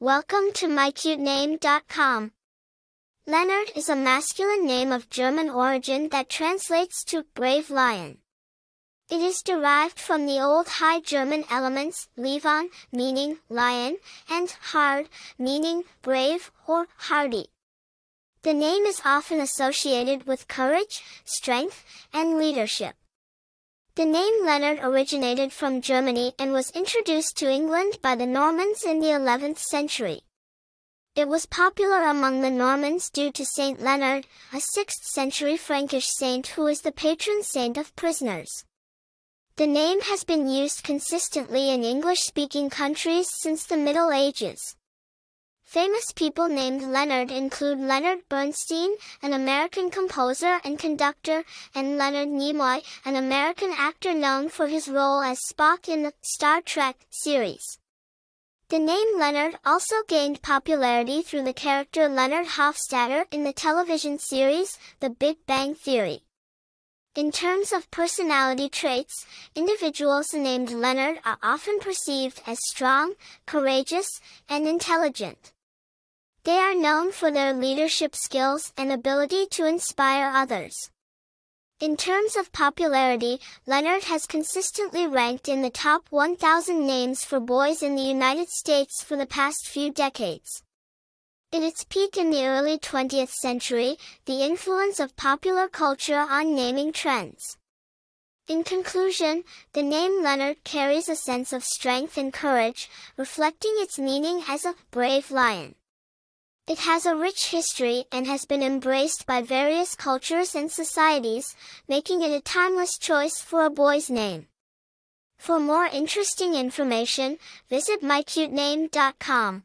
Welcome to mycutename.com. Leonard is a masculine name of German origin that translates to brave lion. It is derived from the Old High German elements Levon, meaning lion, and hard, meaning brave or hardy. The name is often associated with courage, strength, and leadership. The name Leonard originated from Germany and was introduced to England by the Normans in the 11th century. It was popular among the Normans due to Saint Leonard, a 6th century Frankish saint who is the patron saint of prisoners. The name has been used consistently in English-speaking countries since the Middle Ages. Famous people named Leonard include Leonard Bernstein, an American composer and conductor, and Leonard Nimoy, an American actor known for his role as Spock in the Star Trek series. The name Leonard also gained popularity through the character Leonard Hofstadter in the television series The Big Bang Theory. In terms of personality traits, individuals named Leonard are often perceived as strong, courageous, and intelligent. They are known for their leadership skills and ability to inspire others. In terms of popularity, Leonard has consistently ranked in the top 1,000 names for boys in the United States for the past few decades. In its peak in the early 20th century, the influence of popular culture on naming trends. In conclusion, the name Leonard carries a sense of strength and courage, reflecting its meaning as a brave lion. It has a rich history and has been embraced by various cultures and societies, making it a timeless choice for a boy's name. For more interesting information, visit mycutename.com.